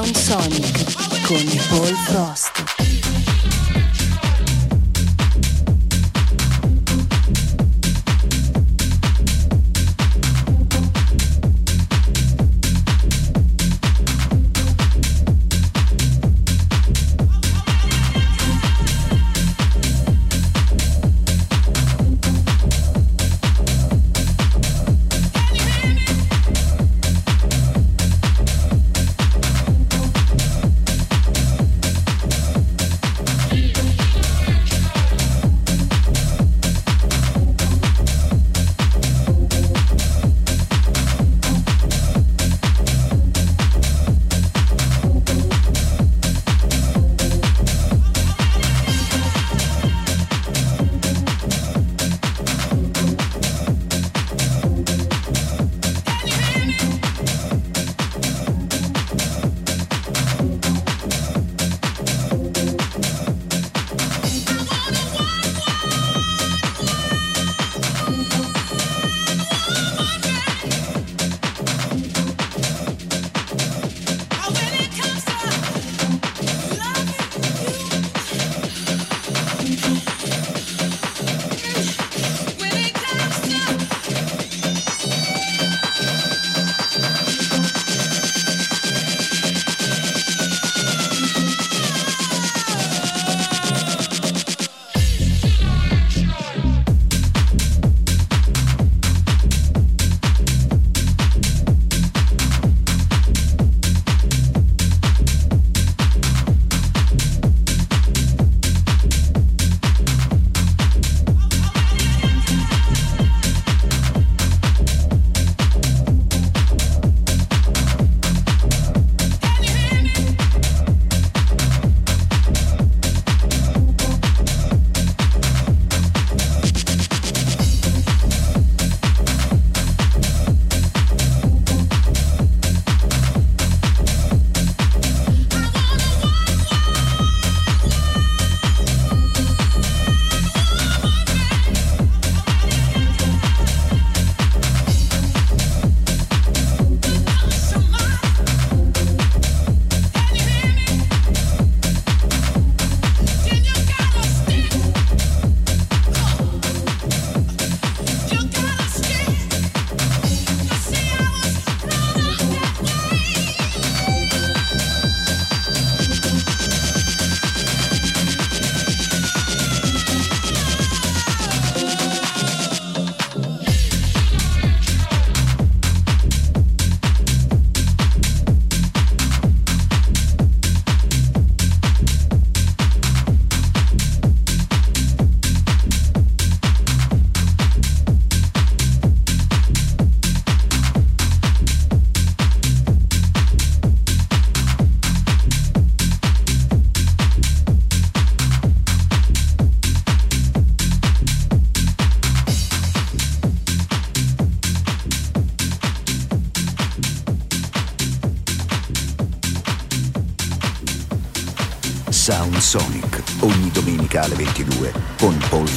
Sound Sonic con Paul Frost.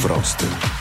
Fraster.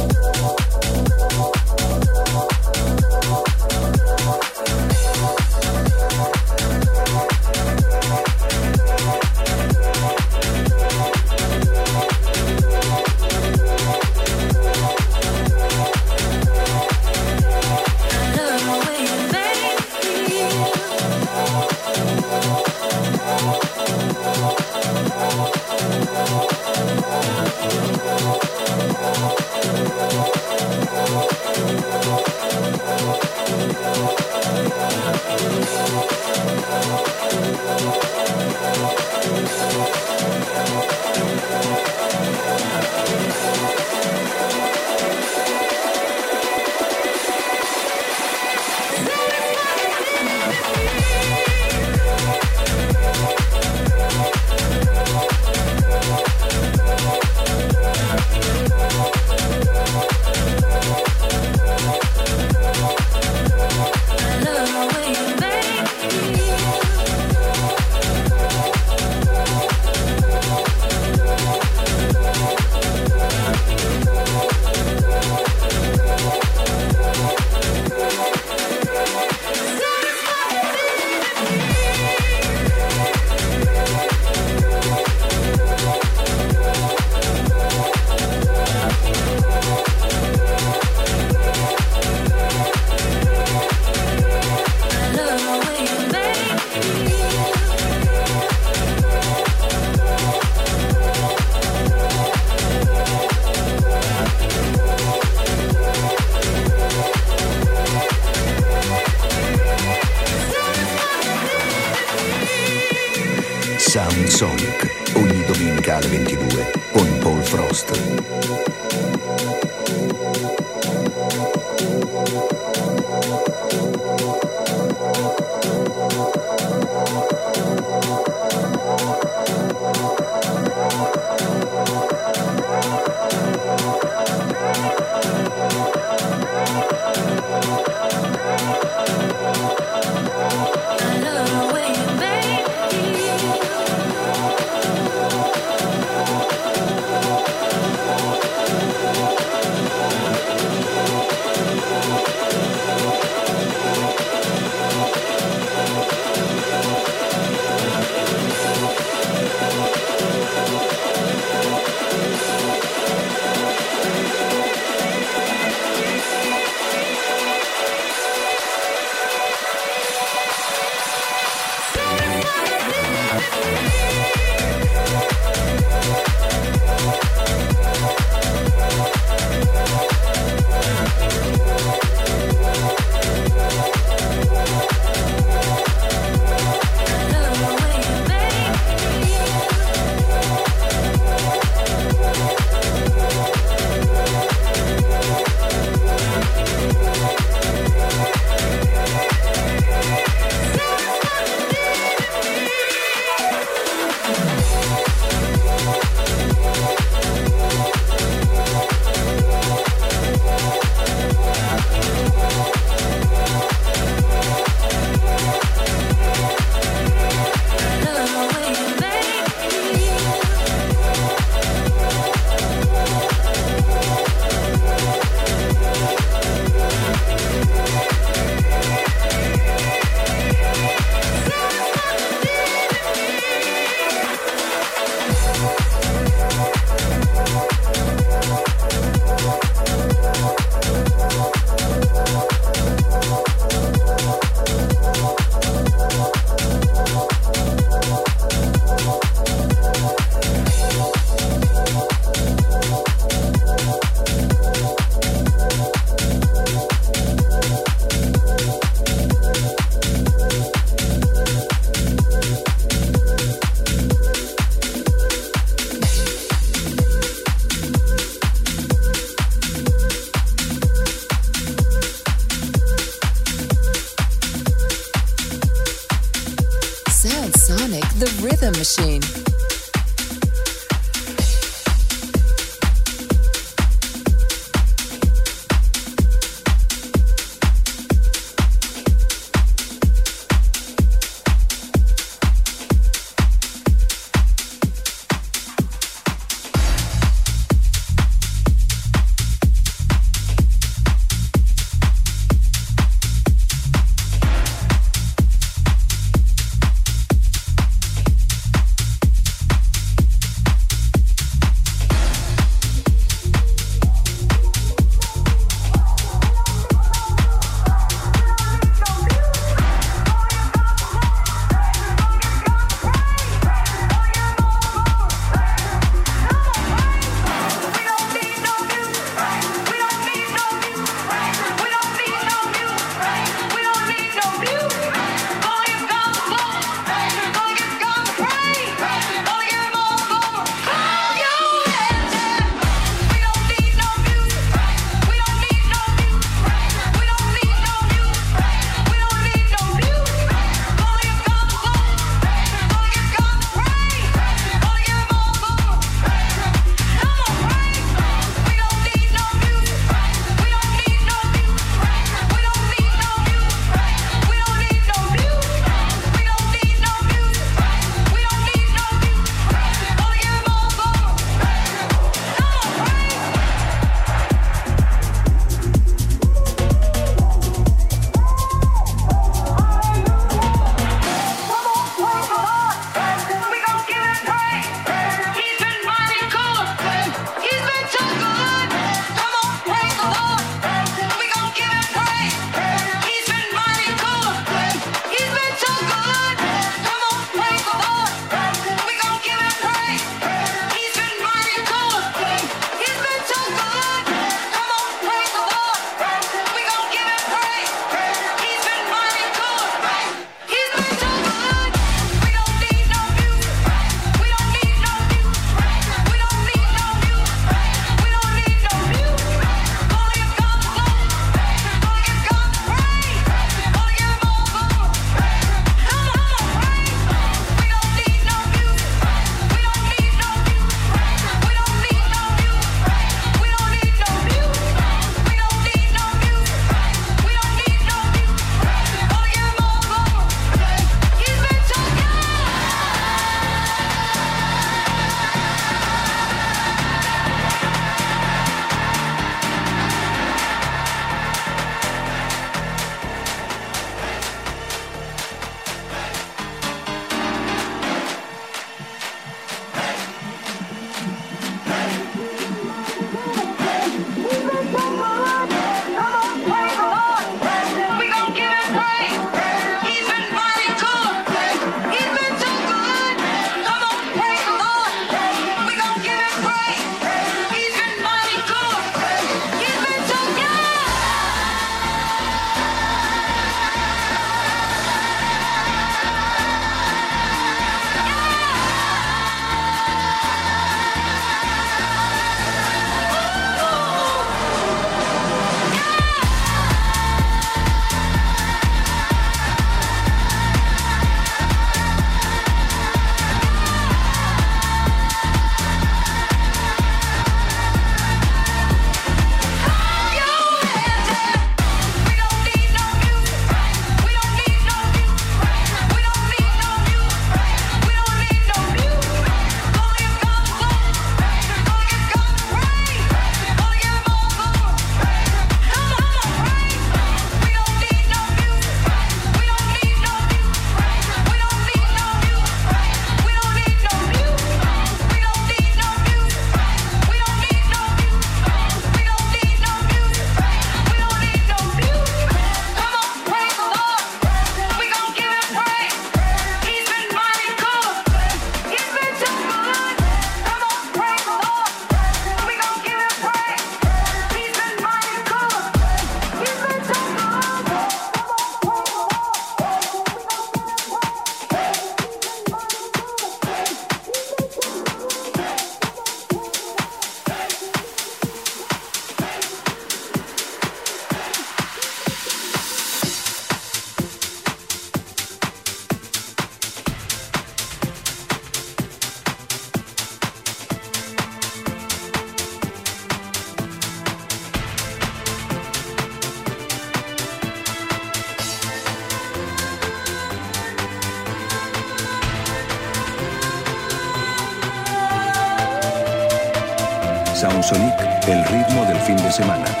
Fin de semana.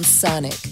Sonic.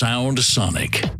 Sound Sonic.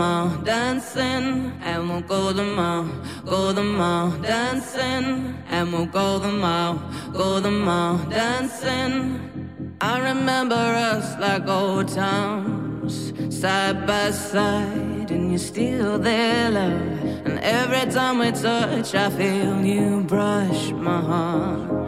Go the mile, dancing. And we'll go the mile, go the mile, dancing. And we'll go the mile, go the mile, dancing. I remember us like old times, side by side, and you're still there, love. And every time we touch, I feel you brush my heart.